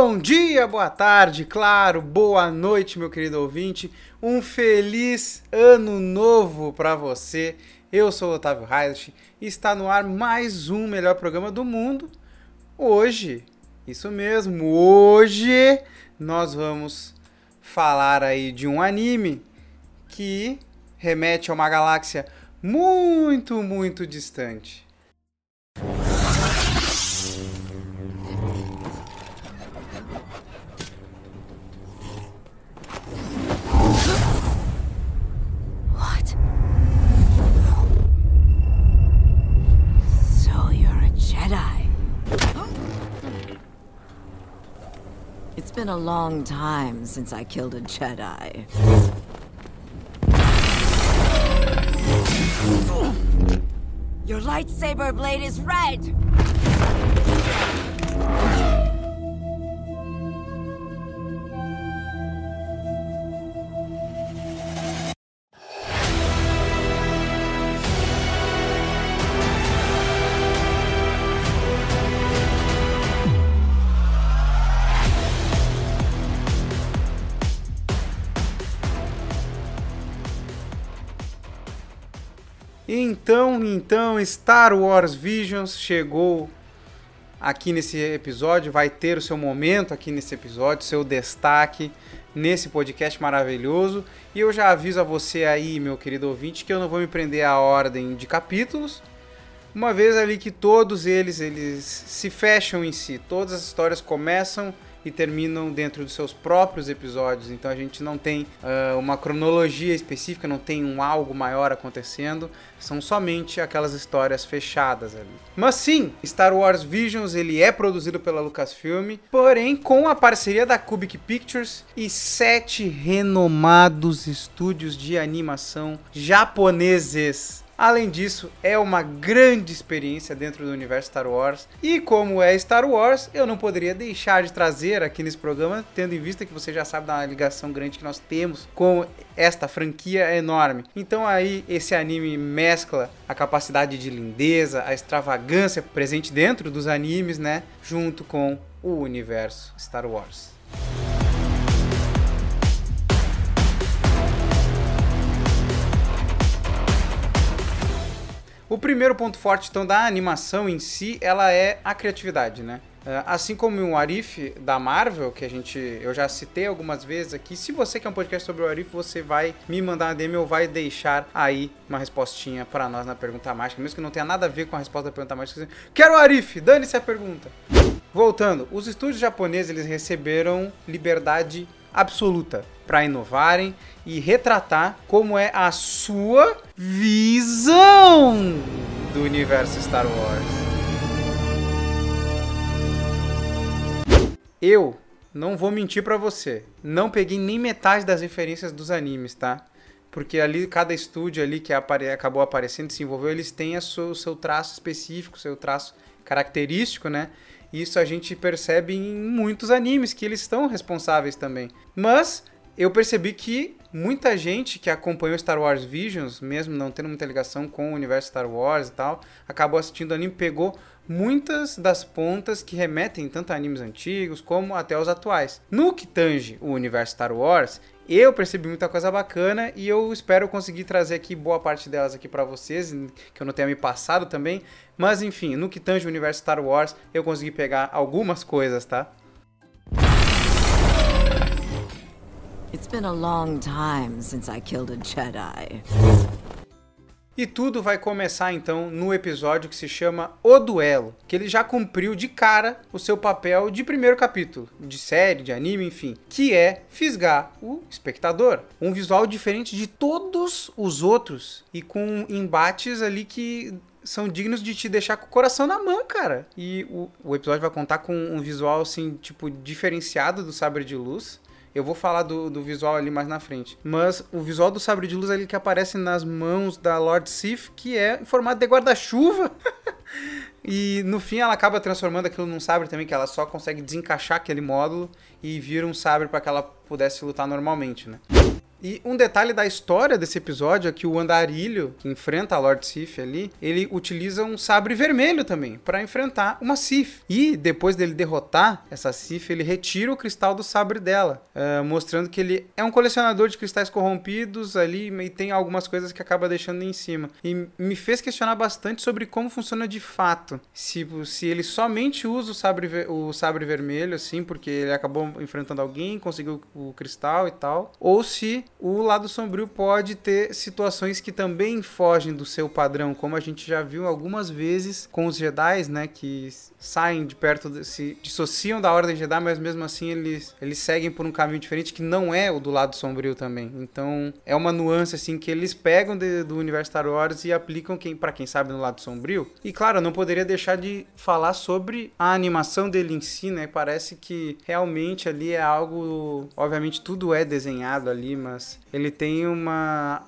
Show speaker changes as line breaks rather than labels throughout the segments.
Bom dia, boa tarde, claro, boa noite, meu querido ouvinte. Um feliz ano novo para você. Eu sou o Otávio Reich e está no ar mais um melhor programa do mundo. Hoje, isso mesmo, hoje nós vamos falar aí de um anime que remete a uma galáxia muito, muito distante.
Been a long time since I killed a Jedi. Your lightsaber blade is red!
Então, então, Star Wars Visions chegou aqui nesse episódio, vai ter o seu momento aqui nesse episódio, seu destaque nesse podcast maravilhoso. E eu já aviso a você aí, meu querido ouvinte, que eu não vou me prender à ordem de capítulos, uma vez ali que todos eles eles se fecham em si, todas as histórias começam e terminam dentro dos seus próprios episódios. Então a gente não tem uh, uma cronologia específica, não tem um algo maior acontecendo. São somente aquelas histórias fechadas ali. Mas sim, Star Wars Visions ele é produzido pela Lucasfilm, porém com a parceria da Cubic Pictures e sete renomados estúdios de animação japoneses. Além disso, é uma grande experiência dentro do universo Star Wars. E como é Star Wars, eu não poderia deixar de trazer aqui nesse programa, tendo em vista que você já sabe da ligação grande que nós temos com esta franquia enorme. Então aí esse anime mescla a capacidade de lindeza, a extravagância presente dentro dos animes, né, junto com o universo Star Wars. O primeiro ponto forte então da animação em si, ela é a criatividade, né? Assim como o Arif da Marvel, que a gente eu já citei algumas vezes aqui. Se você quer um podcast sobre o Arif, você vai me mandar uma DM ou vai deixar aí uma respostinha para nós na pergunta mágica, mesmo que não tenha nada a ver com a resposta da pergunta mágica. Quero o Arif, dane-se a pergunta. Voltando, os estúdios japoneses eles receberam liberdade absoluta para inovarem e retratar como é a sua visão do universo Star Wars. Eu não vou mentir para você, não peguei nem metade das referências dos animes, tá? Porque ali cada estúdio ali que apare acabou aparecendo, se envolveu, eles têm o seu, seu traço específico, seu traço característico, né? Isso a gente percebe em muitos animes que eles estão responsáveis também. Mas eu percebi que muita gente que acompanhou Star Wars Visions, mesmo não tendo muita ligação com o universo Star Wars e tal, acabou assistindo o anime, pegou muitas das pontas que remetem tanto a animes antigos como até os atuais. No que tange o universo Star Wars, eu percebi muita coisa bacana e eu espero conseguir trazer aqui boa parte delas aqui para vocês, que eu não tenha me passado também. Mas enfim, no que tange o universo Star Wars, eu consegui pegar algumas coisas, tá?
It's been a long time since I killed a Jedi.
E tudo vai começar então no episódio que se chama O Duelo, que ele já cumpriu de cara o seu papel de primeiro capítulo, de série, de anime, enfim, que é fisgar o espectador. Um visual diferente de todos os outros e com embates ali que são dignos de te deixar com o coração na mão, cara. E o, o episódio vai contar com um visual assim, tipo, diferenciado do Sabre de Luz. Eu vou falar do, do visual ali mais na frente. Mas o visual do sabre de luz ali que aparece nas mãos da Lord Sif, que é em formato de guarda-chuva. e no fim ela acaba transformando aquilo num sabre também, que ela só consegue desencaixar aquele módulo e vira um sabre para que ela pudesse lutar normalmente, né? E um detalhe da história desse episódio é que o andarilho que enfrenta a Lord Sif ali, ele utiliza um sabre vermelho também para enfrentar uma Sif. E depois dele derrotar essa Sif, ele retira o cristal do sabre dela, uh, mostrando que ele é um colecionador de cristais corrompidos ali e tem algumas coisas que acaba deixando em cima. E me fez questionar bastante sobre como funciona de fato. Se, se ele somente usa o sabre, o sabre vermelho, assim, porque ele acabou enfrentando alguém, conseguiu o cristal e tal, ou se o lado sombrio pode ter situações que também fogem do seu padrão, como a gente já viu algumas vezes com os Jedi, né, que saem de perto, de, se dissociam da Ordem Jedi, mas mesmo assim eles, eles seguem por um caminho diferente que não é o do lado sombrio também. Então é uma nuance assim que eles pegam de, do universo Star Wars e aplicam quem, para quem sabe no lado sombrio. E claro, eu não poderia deixar de falar sobre a animação dele em si, né? Parece que realmente ali é algo, obviamente tudo é desenhado ali, mas ele tem uma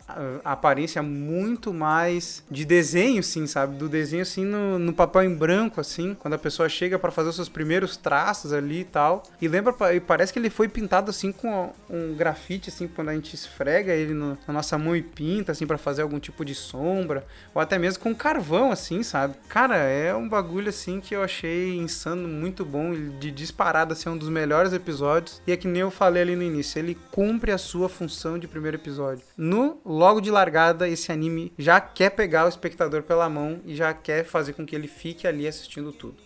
aparência muito mais de desenho, sim, sabe? Do desenho assim no, no papel em branco, assim, quando a pessoa chega para fazer os seus primeiros traços ali e tal. E lembra, e parece que ele foi pintado assim com um grafite, assim, quando a gente esfrega ele no, na nossa mão e pinta, assim, para fazer algum tipo de sombra, ou até mesmo com carvão, assim, sabe? Cara, é um bagulho assim que eu achei insano, muito bom, de disparado, assim, é um dos melhores episódios. E é que nem eu falei ali no início, ele cumpre a sua função de primeiro episódio. No logo de largada, esse anime já quer pegar o espectador pela mão e já quer fazer com que ele fique ali assistindo tudo.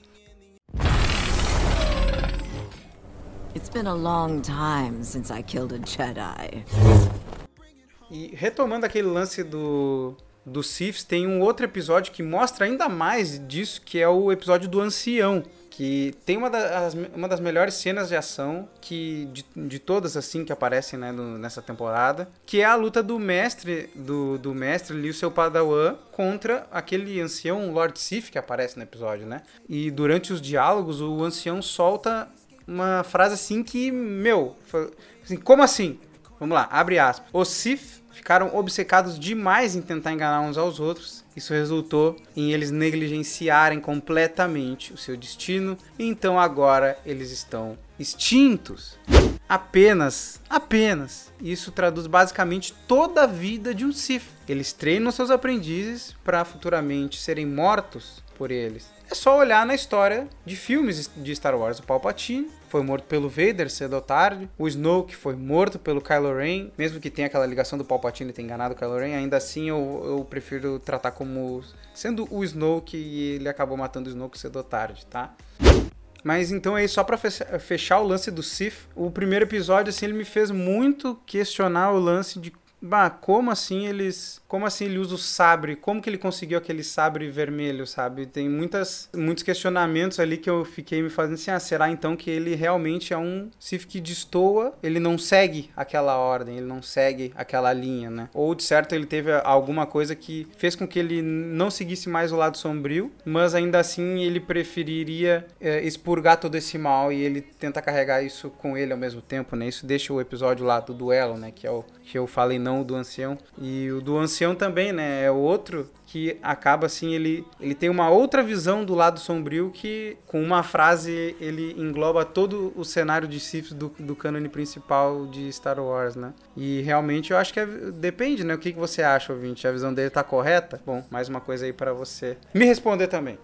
It's been a long time since I killed a Jedi.
E retomando aquele lance do do Siths, tem um outro episódio que mostra ainda mais disso, que é o episódio do ancião, que tem uma das, uma das melhores cenas de ação que de, de todas assim que aparecem né, no, nessa temporada, que é a luta do mestre do, do mestre ali, o seu padawan, contra aquele ancião Lord Sif que aparece no episódio, né? E durante os diálogos o ancião solta uma frase assim que, meu, assim, como assim? Vamos lá, abre aspas. Os Sith ficaram obcecados demais em tentar enganar uns aos outros isso resultou em eles negligenciarem completamente o seu destino, e então agora eles estão extintos. Apenas, apenas. Isso traduz basicamente toda a vida de um Sith. Eles treinam seus aprendizes para futuramente serem mortos por eles. É só olhar na história de filmes de Star Wars. O Palpatine foi morto pelo Vader cedo ou tarde. O Snoke foi morto pelo Kylo Ren. Mesmo que tenha aquela ligação do Palpatine ter enganado o Kylo Ren, ainda assim eu, eu prefiro tratar como sendo o Snoke e ele acabou matando o Snoke cedo ou tarde, tá? Mas então aí, só pra fechar o lance do Sith, o primeiro episódio, assim, ele me fez muito questionar o lance de Bah, como assim eles. Como assim ele usa o sabre? Como que ele conseguiu aquele sabre vermelho, sabe? Tem muitas, muitos questionamentos ali que eu fiquei me fazendo assim: ah, será então que ele realmente é um Sith que destoa? Ele não segue aquela ordem, ele não segue aquela linha, né? Ou de certo ele teve alguma coisa que fez com que ele não seguisse mais o lado sombrio, mas ainda assim ele preferiria é, expurgar todo esse mal e ele tenta carregar isso com ele ao mesmo tempo, né? Isso deixa o episódio lá do duelo, né? Que é o que eu falei não o do ancião. E o do ancião também, né? É outro que acaba assim, ele, ele tem uma outra visão do lado sombrio que, com uma frase, ele engloba todo o cenário de Sith do, do cânone principal de Star Wars, né? E realmente eu acho que é, depende, né? O que, que você acha, ouvinte? A visão dele tá correta? Bom, mais uma coisa aí para você me responder também.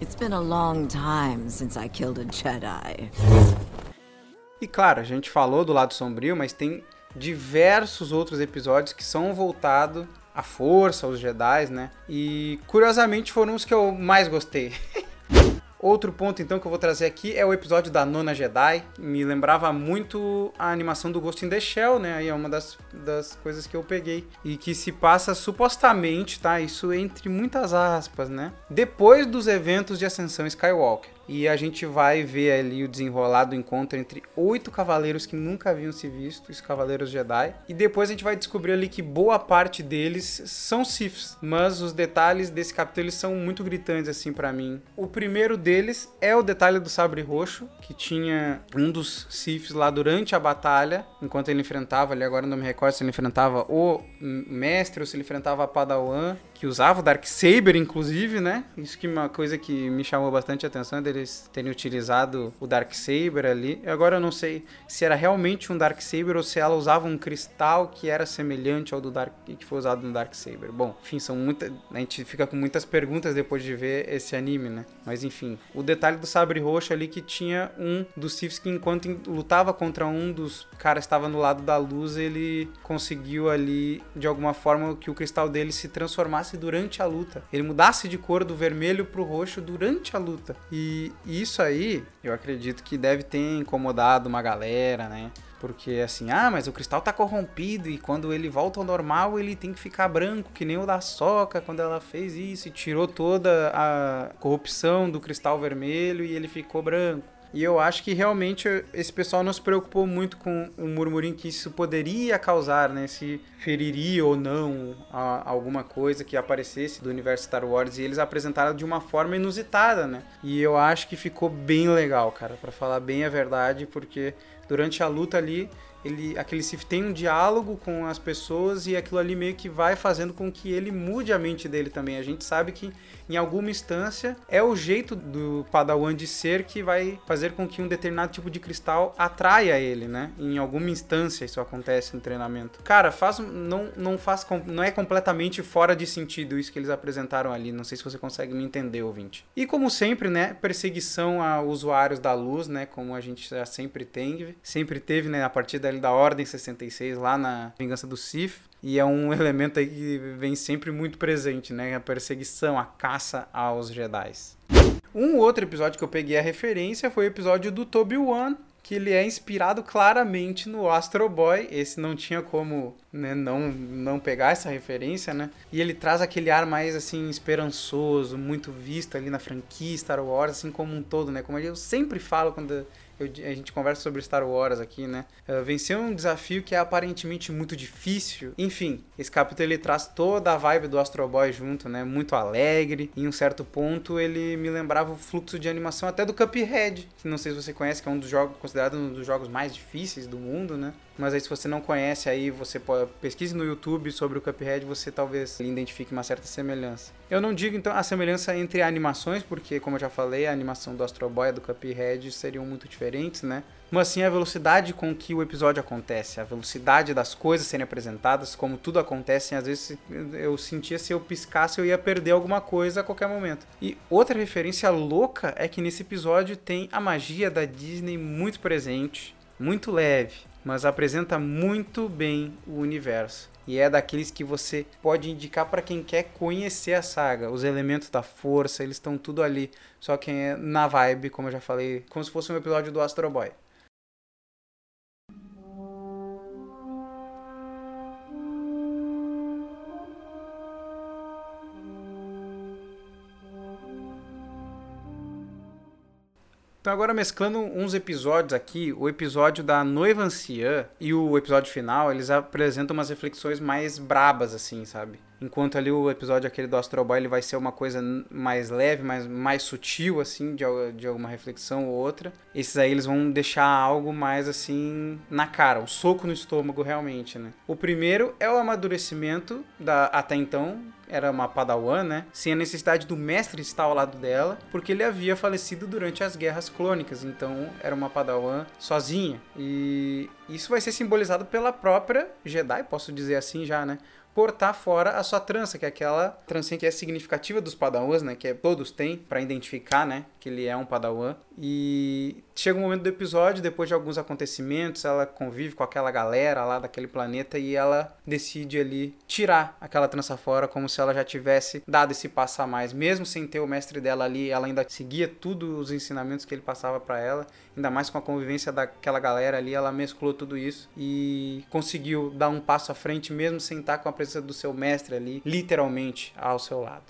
It's been a long time since I killed a Jedi.
E claro, a gente falou do lado sombrio, mas tem diversos outros episódios que são voltados à força, aos Jedi, né? E curiosamente foram os que eu mais gostei. Outro ponto então que eu vou trazer aqui é o episódio da Nona Jedi. Me lembrava muito a animação do Ghost in the Shell, né? Aí é uma das, das coisas que eu peguei. E que se passa supostamente, tá? Isso entre muitas aspas, né? Depois dos eventos de Ascensão Skywalker e a gente vai ver ali o desenrolar do encontro entre oito cavaleiros que nunca haviam se visto, os cavaleiros Jedi, e depois a gente vai descobrir ali que boa parte deles são Siths, mas os detalhes desse capítulo são muito gritantes assim para mim. O primeiro deles é o detalhe do sabre roxo, que tinha um dos Siths lá durante a batalha, enquanto ele enfrentava ali, agora não me recordo se ele enfrentava o mestre ou se ele enfrentava a Padawan, que usava o Dark Saber inclusive, né? Isso que é uma coisa que me chamou bastante a atenção dele eles terem utilizado o Dark Saber ali. Agora eu não sei se era realmente um Dark Saber ou se ela usava um cristal que era semelhante ao do Dark que foi usado no Dark Saber. Bom, enfim, são muitas, a gente fica com muitas perguntas depois de ver esse anime, né? Mas enfim, o detalhe do sabre roxo ali que tinha um dos Siths que enquanto lutava contra um dos caras estava no lado da luz, ele conseguiu ali de alguma forma que o cristal dele se transformasse durante a luta. Ele mudasse de cor do vermelho pro roxo durante a luta. E isso aí, eu acredito que deve ter incomodado uma galera, né? Porque assim, ah, mas o cristal tá corrompido e quando ele volta ao normal ele tem que ficar branco, que nem o da Soca quando ela fez isso e tirou toda a corrupção do cristal vermelho e ele ficou branco. E eu acho que realmente esse pessoal não se preocupou muito com o murmurinho que isso poderia causar, né? Se feriria ou não alguma coisa que aparecesse do universo Star Wars. E eles apresentaram de uma forma inusitada, né? E eu acho que ficou bem legal, cara, para falar bem a verdade, porque durante a luta ali ele, aquele Sif tem um diálogo com as pessoas e aquilo ali meio que vai fazendo com que ele mude a mente dele também. A gente sabe que em alguma instância é o jeito do Padawan de ser que vai fazer com que um determinado tipo de cristal atraia ele, né? Em alguma instância isso acontece no treinamento. Cara, faz não não faz não é completamente fora de sentido isso que eles apresentaram ali. Não sei se você consegue me entender, ouvinte. E como sempre, né, perseguição a usuários da luz, né, como a gente já sempre tem, sempre teve, né, a partir da da Ordem 66 lá na Vingança do Sith. E é um elemento aí que vem sempre muito presente, né? A perseguição, a caça aos Jedi. Um outro episódio que eu peguei a referência foi o episódio do Toby One, que ele é inspirado claramente no Astro Boy. Esse não tinha como né, não, não pegar essa referência, né? E ele traz aquele ar mais assim esperançoso, muito visto ali na franquia Star Wars, assim como um todo, né? Como eu sempre falo quando eu, a gente conversa sobre Star Wars aqui, né? Uh, vencer um desafio que é aparentemente muito difícil. Enfim, esse capítulo ele traz toda a vibe do Astro Boy junto, né? Muito alegre. Em um certo ponto ele me lembrava o fluxo de animação até do Cuphead, que não sei se você conhece, que é um dos jogos considerado um dos jogos mais difíceis do mundo, né? Mas aí se você não conhece, aí você pode pesquise no YouTube sobre o Cuphead, você talvez identifique uma certa semelhança. Eu não digo então a semelhança entre animações, porque como eu já falei, a animação do Astro Boy e do Cuphead seriam muito diferentes, né? Mas sim a velocidade com que o episódio acontece, a velocidade das coisas serem apresentadas, como tudo acontece, às vezes eu sentia se eu piscasse eu ia perder alguma coisa a qualquer momento. E outra referência louca é que nesse episódio tem a magia da Disney muito presente, muito leve mas apresenta muito bem o universo. E é daqueles que você pode indicar para quem quer conhecer a saga. Os elementos da força, eles estão tudo ali. Só que é na vibe, como eu já falei, como se fosse um episódio do Astro Boy. Então agora mesclando uns episódios aqui, o episódio da noiva anciã e o episódio final, eles apresentam umas reflexões mais brabas assim, sabe? Enquanto ali o episódio aquele do Astro Boy ele vai ser uma coisa mais leve, mais, mais sutil, assim, de, de alguma reflexão ou outra. Esses aí eles vão deixar algo mais, assim, na cara, um soco no estômago realmente, né? O primeiro é o amadurecimento da, até então, era uma padawan, né? Sem a necessidade do mestre estar ao lado dela, porque ele havia falecido durante as guerras clônicas, então era uma padawan sozinha. E isso vai ser simbolizado pela própria Jedi, posso dizer assim já, né? Cortar fora a sua trança, que é aquela trancinha que é significativa dos padawans, né? Que é, todos têm para identificar, né? Que ele é um padawan. E chega um momento do episódio, depois de alguns acontecimentos, ela convive com aquela galera lá daquele planeta e ela decide ali tirar aquela trança fora, como se ela já tivesse dado esse passo a mais. Mesmo sem ter o mestre dela ali, ela ainda seguia tudo os ensinamentos que ele passava para ela, ainda mais com a convivência daquela galera ali, ela mesclou tudo isso e conseguiu dar um passo à frente, mesmo sem estar com a presença do seu mestre ali, literalmente ao seu lado.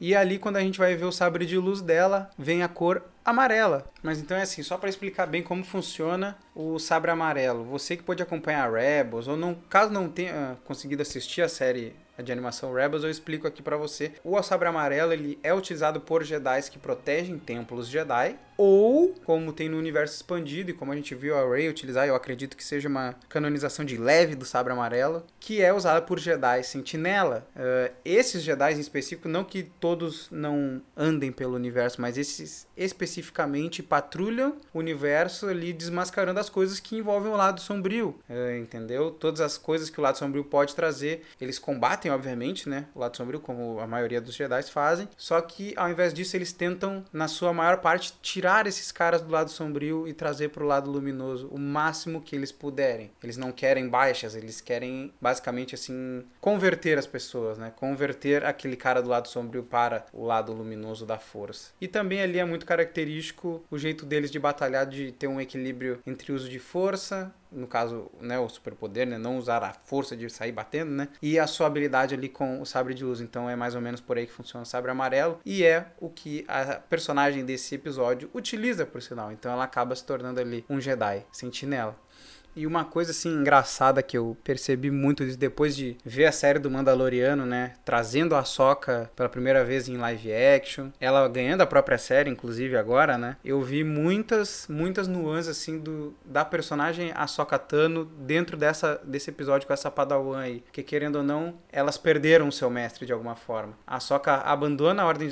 E ali, quando a gente vai ver o sabre de luz dela, vem a cor amarela. Mas então é assim, só para explicar bem como funciona o sabre amarelo. Você que pode acompanhar Rebels, ou não, caso não tenha conseguido assistir a série de animação Rebels, eu explico aqui para você. O sabre amarelo ele é utilizado por Jedi que protegem templos Jedi ou como tem no universo expandido e como a gente viu a Rey utilizar, eu acredito que seja uma canonização de leve do sabre amarelo, que é usada por Jedi Sentinela. Uh, esses Jedi em específico, não que todos não andem pelo universo, mas esses especificamente patrulham o universo ali desmascarando as coisas que envolvem o lado sombrio, uh, entendeu? Todas as coisas que o lado sombrio pode trazer, eles combatem, obviamente, né? O lado sombrio, como a maioria dos Jedi fazem, só que ao invés disso eles tentam, na sua maior parte, tirar esses caras do lado sombrio e trazer para o lado luminoso o máximo que eles puderem. Eles não querem baixas, eles querem basicamente assim converter as pessoas, né? Converter aquele cara do lado sombrio para o lado luminoso da força. E também ali é muito característico o jeito deles de batalhar, de ter um equilíbrio entre uso de força no caso, né, o superpoder, né, não usar a força de sair batendo, né, e a sua habilidade ali com o sabre de luz. Então é mais ou menos por aí que funciona o sabre amarelo e é o que a personagem desse episódio utiliza, por sinal. Então ela acaba se tornando ali um Jedi sentinela. E uma coisa assim engraçada que eu percebi muito depois de ver a série do Mandaloriano, né, trazendo a Soca pela primeira vez em live action, ela ganhando a própria série inclusive agora, né? Eu vi muitas muitas nuances assim do da personagem Ahsoka Tano dentro dessa desse episódio com essa Padawan aí, que querendo ou não, elas perderam o seu mestre de alguma forma. A Ahsoka abandona a Ordem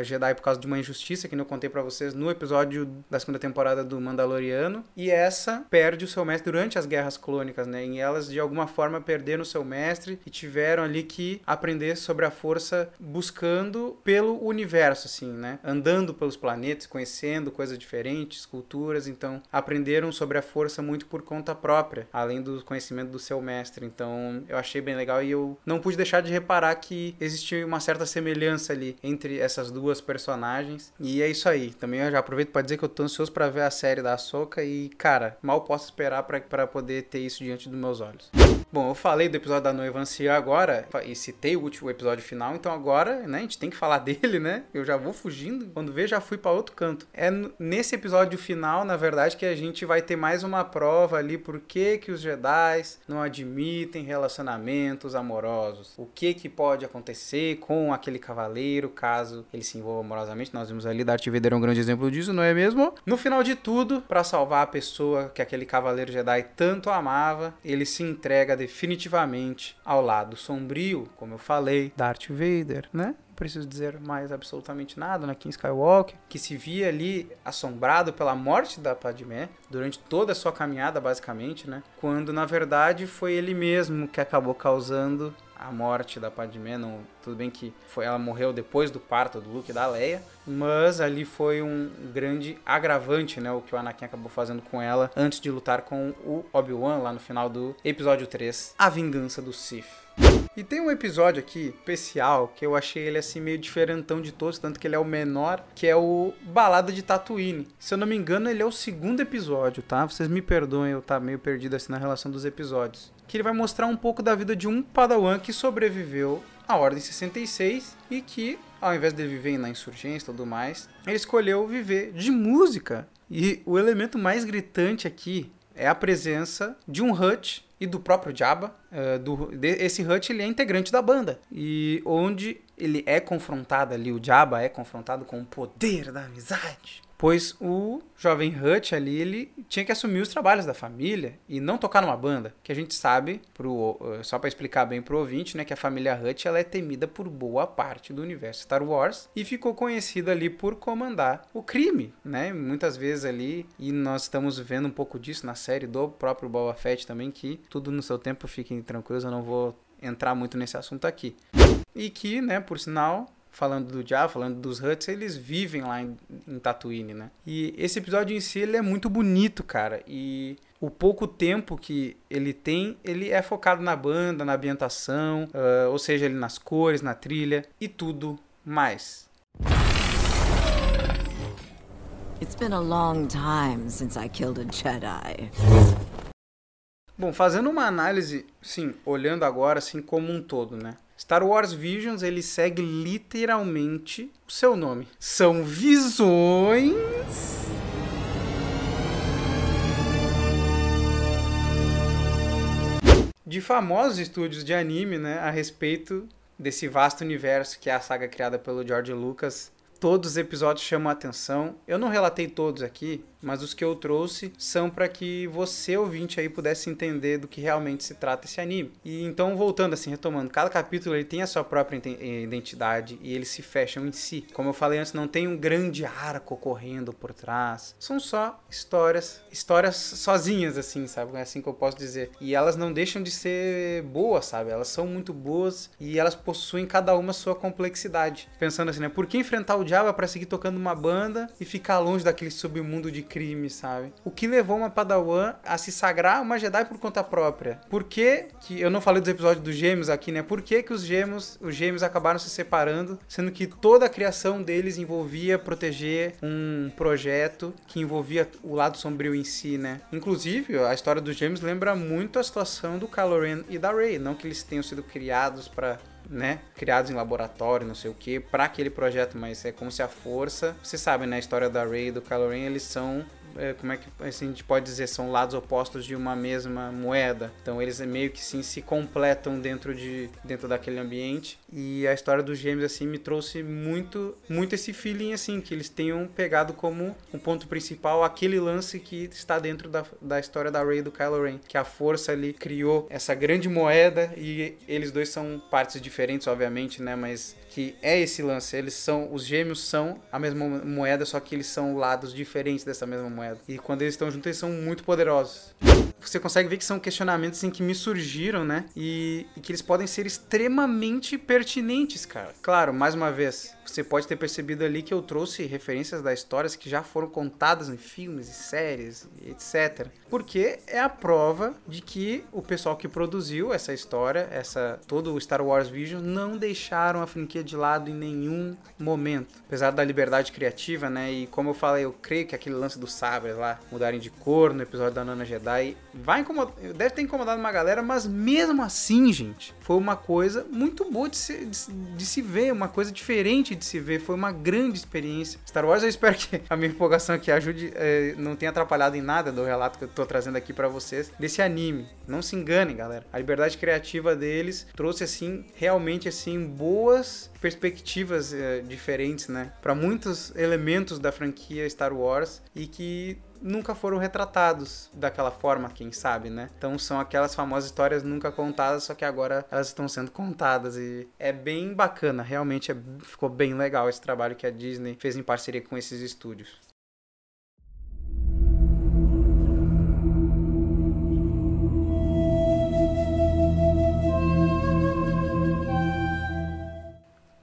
Jedi por causa de uma injustiça que eu contei para vocês no episódio da segunda temporada do Mandaloriano, e essa perde o seu mestre durante durante as guerras clônicas, né? E elas de alguma forma perderam seu mestre e tiveram ali que aprender sobre a força buscando pelo universo, assim, né? Andando pelos planetas, conhecendo coisas diferentes, culturas, então aprenderam sobre a força muito por conta própria, além do conhecimento do seu mestre. Então eu achei bem legal e eu não pude deixar de reparar que existia uma certa semelhança ali entre essas duas personagens. E é isso aí. Também eu já aproveito para dizer que eu tô ansioso para ver a série da Ahsoka e, cara, mal posso esperar para para poder ter isso diante dos meus olhos. Bom, eu falei do episódio da noiva anciã agora e citei o último episódio final, então agora, né, a gente tem que falar dele, né? Eu já vou fugindo, quando vê já fui para outro canto. É nesse episódio final, na verdade, que a gente vai ter mais uma prova ali por que que os Jedi não admitem relacionamentos amorosos. O que que pode acontecer com aquele cavaleiro caso ele se envolva amorosamente. Nós vimos ali Darth Vader é um grande exemplo disso, não é mesmo? No final de tudo, para salvar a pessoa que aquele cavaleiro Jedi tanto amava, ele se entrega definitivamente ao lado sombrio, como eu falei, Darth Vader, né? Preciso dizer mais absolutamente nada, Anakin Skywalker, que se via ali assombrado pela morte da Padmé durante toda a sua caminhada, basicamente, né? Quando na verdade foi ele mesmo que acabou causando a morte da Padmé, não, tudo bem que foi, ela morreu depois do parto do Luke e da Leia, mas ali foi um grande agravante, né, o que o Anakin acabou fazendo com ela antes de lutar com o Obi-Wan lá no final do episódio 3, A Vingança do Sith. E tem um episódio aqui especial que eu achei ele assim meio diferentão de todos, tanto que ele é o menor, que é o Balada de Tatooine. Se eu não me engano, ele é o segundo episódio, tá? Vocês me perdoem eu estar tá meio perdido assim na relação dos episódios. Que ele vai mostrar um pouco da vida de um Padawan que sobreviveu à Ordem 66 e que, ao invés de viver na insurgência e tudo mais, ele escolheu viver de música. E o elemento mais gritante aqui é a presença de um Hut e do próprio Jabba. Uh, do, de, esse Hut ele é integrante da banda. E onde ele é confrontado ali, o Jabba é confrontado com o poder da amizade pois o jovem Hutch ali ele tinha que assumir os trabalhos da família e não tocar numa banda, que a gente sabe, pro, eh, só para explicar bem pro ouvinte, né, que a família Hutch ela é temida por boa parte do universo Star Wars e ficou conhecida ali por comandar o crime, né, muitas vezes ali e nós estamos vendo um pouco disso na série do próprio Boba Fett também que tudo no seu tempo, fiquem tranquilos, eu não vou entrar muito nesse assunto aqui. E que, né, por sinal, falando do Java, falando dos Huts, eles vivem lá em, em Tatooine, né? E esse episódio em si, ele é muito bonito, cara. E o pouco tempo que ele tem, ele é focado na banda, na ambientação, uh, ou seja, ele nas cores, na trilha e tudo mais. It's been a long time since I killed a Jedi. Bom, fazendo uma análise, sim, olhando agora assim como um todo, né? Star Wars Visions, ele segue literalmente o seu nome. São visões de famosos estúdios de anime, né, a respeito desse vasto universo que é a saga criada pelo George Lucas Todos os episódios chamam a atenção. Eu não relatei todos aqui, mas os que eu trouxe são para que você, ouvinte, aí pudesse entender do que realmente se trata esse anime. E então, voltando assim, retomando, cada capítulo ele tem a sua própria identidade e eles se fecham em si. Como eu falei antes, não tem um grande arco correndo por trás. São só histórias, histórias sozinhas, assim, sabe? É assim que eu posso dizer. E elas não deixam de ser boas, sabe? Elas são muito boas e elas possuem cada uma sua complexidade. Pensando assim, né? Por que enfrentar o diabo para seguir tocando uma banda e ficar longe daquele submundo de crime, sabe? O que levou uma Padawan a se sagrar uma Jedi por conta própria? Por que, que eu não falei dos episódios dos gêmeos aqui, né? Por que, que os gêmeos, os gêmeos acabaram se separando, sendo que toda a criação deles envolvia proteger um projeto que envolvia o lado sombrio em si, né? Inclusive, a história dos gêmeos lembra muito a situação do Kylo Ren e da Rey, não que eles tenham sido criados para né, criados em laboratório, não sei o que, para aquele projeto, mas é como se a força, você sabe, né, a história da Rey e do Kylo Ren, eles são como é que assim, a gente pode dizer, são lados opostos de uma mesma moeda. Então eles meio que sim se completam dentro de dentro daquele ambiente. E a história dos gêmeos assim me trouxe muito muito esse feeling assim que eles tenham pegado como um ponto principal aquele lance que está dentro da, da história da Rey e do Kylo Ren, que a força ali criou essa grande moeda e eles dois são partes diferentes, obviamente, né, mas que é esse lance, eles são os gêmeos são a mesma moeda, só que eles são lados diferentes dessa mesma moeda. E quando eles estão juntos, eles são muito poderosos. Você consegue ver que são questionamentos assim, que me surgiram, né? E, e que eles podem ser extremamente pertinentes, cara. Claro, mais uma vez, você pode ter percebido ali que eu trouxe referências das histórias que já foram contadas em filmes e séries, etc. Porque é a prova de que o pessoal que produziu essa história, essa todo o Star Wars Vision, não deixaram a franquia de lado em nenhum momento. Apesar da liberdade criativa, né? E como eu falei, eu creio que aquele lance dos sabres lá mudarem de cor no episódio da Nana Jedi vai incomodar, deve ter incomodado uma galera, mas mesmo assim, gente, foi uma coisa muito boa de se, de, de se ver, uma coisa diferente de se ver, foi uma grande experiência. Star Wars, eu espero que a minha empolgação aqui ajude, é, não tenha atrapalhado em nada do relato que eu tô trazendo aqui para vocês desse anime. Não se enganem, galera. A liberdade criativa deles trouxe assim realmente assim boas perspectivas é, diferentes, né, para muitos elementos da franquia Star Wars e que nunca foram retratados daquela forma, quem sabe, né? Então são aquelas famosas histórias nunca contadas, só que agora elas estão sendo contadas e é bem bacana, realmente é, ficou bem legal esse trabalho que a Disney fez em parceria com esses estúdios.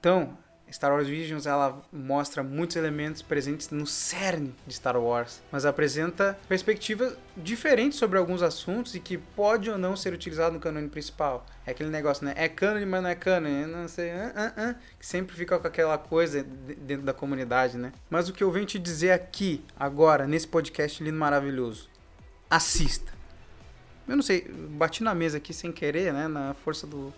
Então, Star Wars Visions ela mostra muitos elementos presentes no cerne de Star Wars, mas apresenta perspectivas diferentes sobre alguns assuntos e que pode ou não ser utilizado no cânone principal. É aquele negócio, né? É cânone, mas não é cânone, não sei, uh, uh, uh, que sempre fica com aquela coisa dentro da comunidade, né? Mas o que eu venho te dizer aqui, agora, nesse podcast lindo maravilhoso, assista. Eu não sei, bati na mesa aqui sem querer, né? Na força do,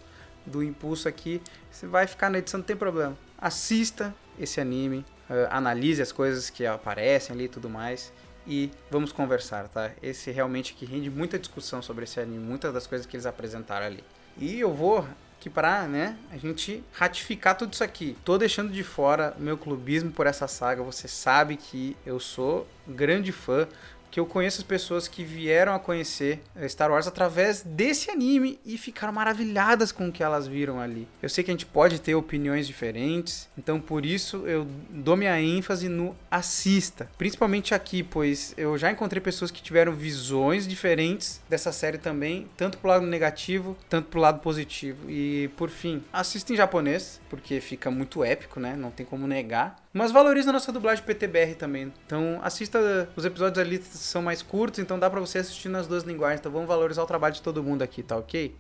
do impulso aqui. Você vai ficar na edição, não tem problema assista esse anime, uh, analise as coisas que aparecem ali e tudo mais e vamos conversar, tá? Esse realmente que rende muita discussão sobre esse anime, muitas das coisas que eles apresentaram ali. E eu vou que para, né, a gente ratificar tudo isso aqui. Tô deixando de fora meu clubismo por essa saga. Você sabe que eu sou grande fã que eu conheço as pessoas que vieram a conhecer eh, Star Wars através desse anime e ficaram maravilhadas com o que elas viram ali. Eu sei que a gente pode ter opiniões diferentes, então por isso eu dou minha ênfase no assista, principalmente aqui, pois eu já encontrei pessoas que tiveram visões diferentes dessa série também, tanto pro lado negativo, tanto pro lado positivo. E por fim, assista em japonês, porque fica muito épico, né? Não tem como negar. Mas valoriza a nossa dublagem PTBR também. Então assista os episódios ali são mais curtos, então dá para você assistir nas duas linguagens. Então vamos valorizar o trabalho de todo mundo aqui, tá ok?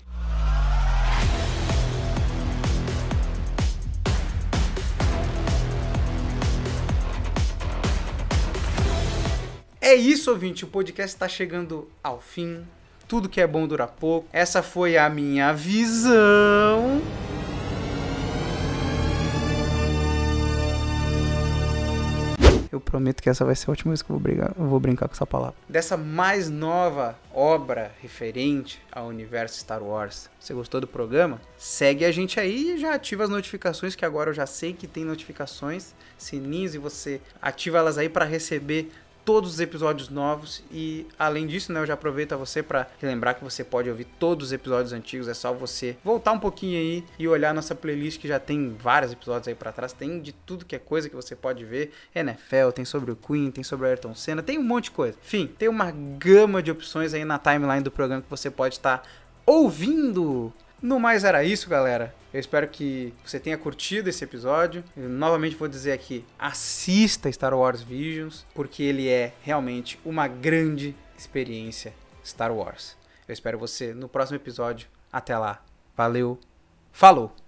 É isso, ouvinte. O podcast está chegando ao fim. Tudo que é bom dura pouco. Essa foi a minha visão. Eu prometo que essa vai ser a última vez que eu vou, brigar, eu vou brincar com essa palavra. Dessa mais nova obra referente ao universo Star Wars. Você gostou do programa? Segue a gente aí e já ativa as notificações, que agora eu já sei que tem notificações, sininhos, e você ativa elas aí para receber todos os episódios novos e além disso, né, eu já aproveito a você para lembrar que você pode ouvir todos os episódios antigos, é só você voltar um pouquinho aí e olhar nossa playlist que já tem vários episódios aí para trás, tem de tudo que é coisa que você pode ver, NFL, tem sobre o Queen, tem sobre o Ayrton Senna, tem um monte de coisa. Enfim, tem uma gama de opções aí na timeline do programa que você pode estar tá ouvindo. No mais era isso, galera. Eu espero que você tenha curtido esse episódio. Eu novamente vou dizer aqui: assista Star Wars Visions, porque ele é realmente uma grande experiência Star Wars. Eu espero você no próximo episódio. Até lá. Valeu. Falou!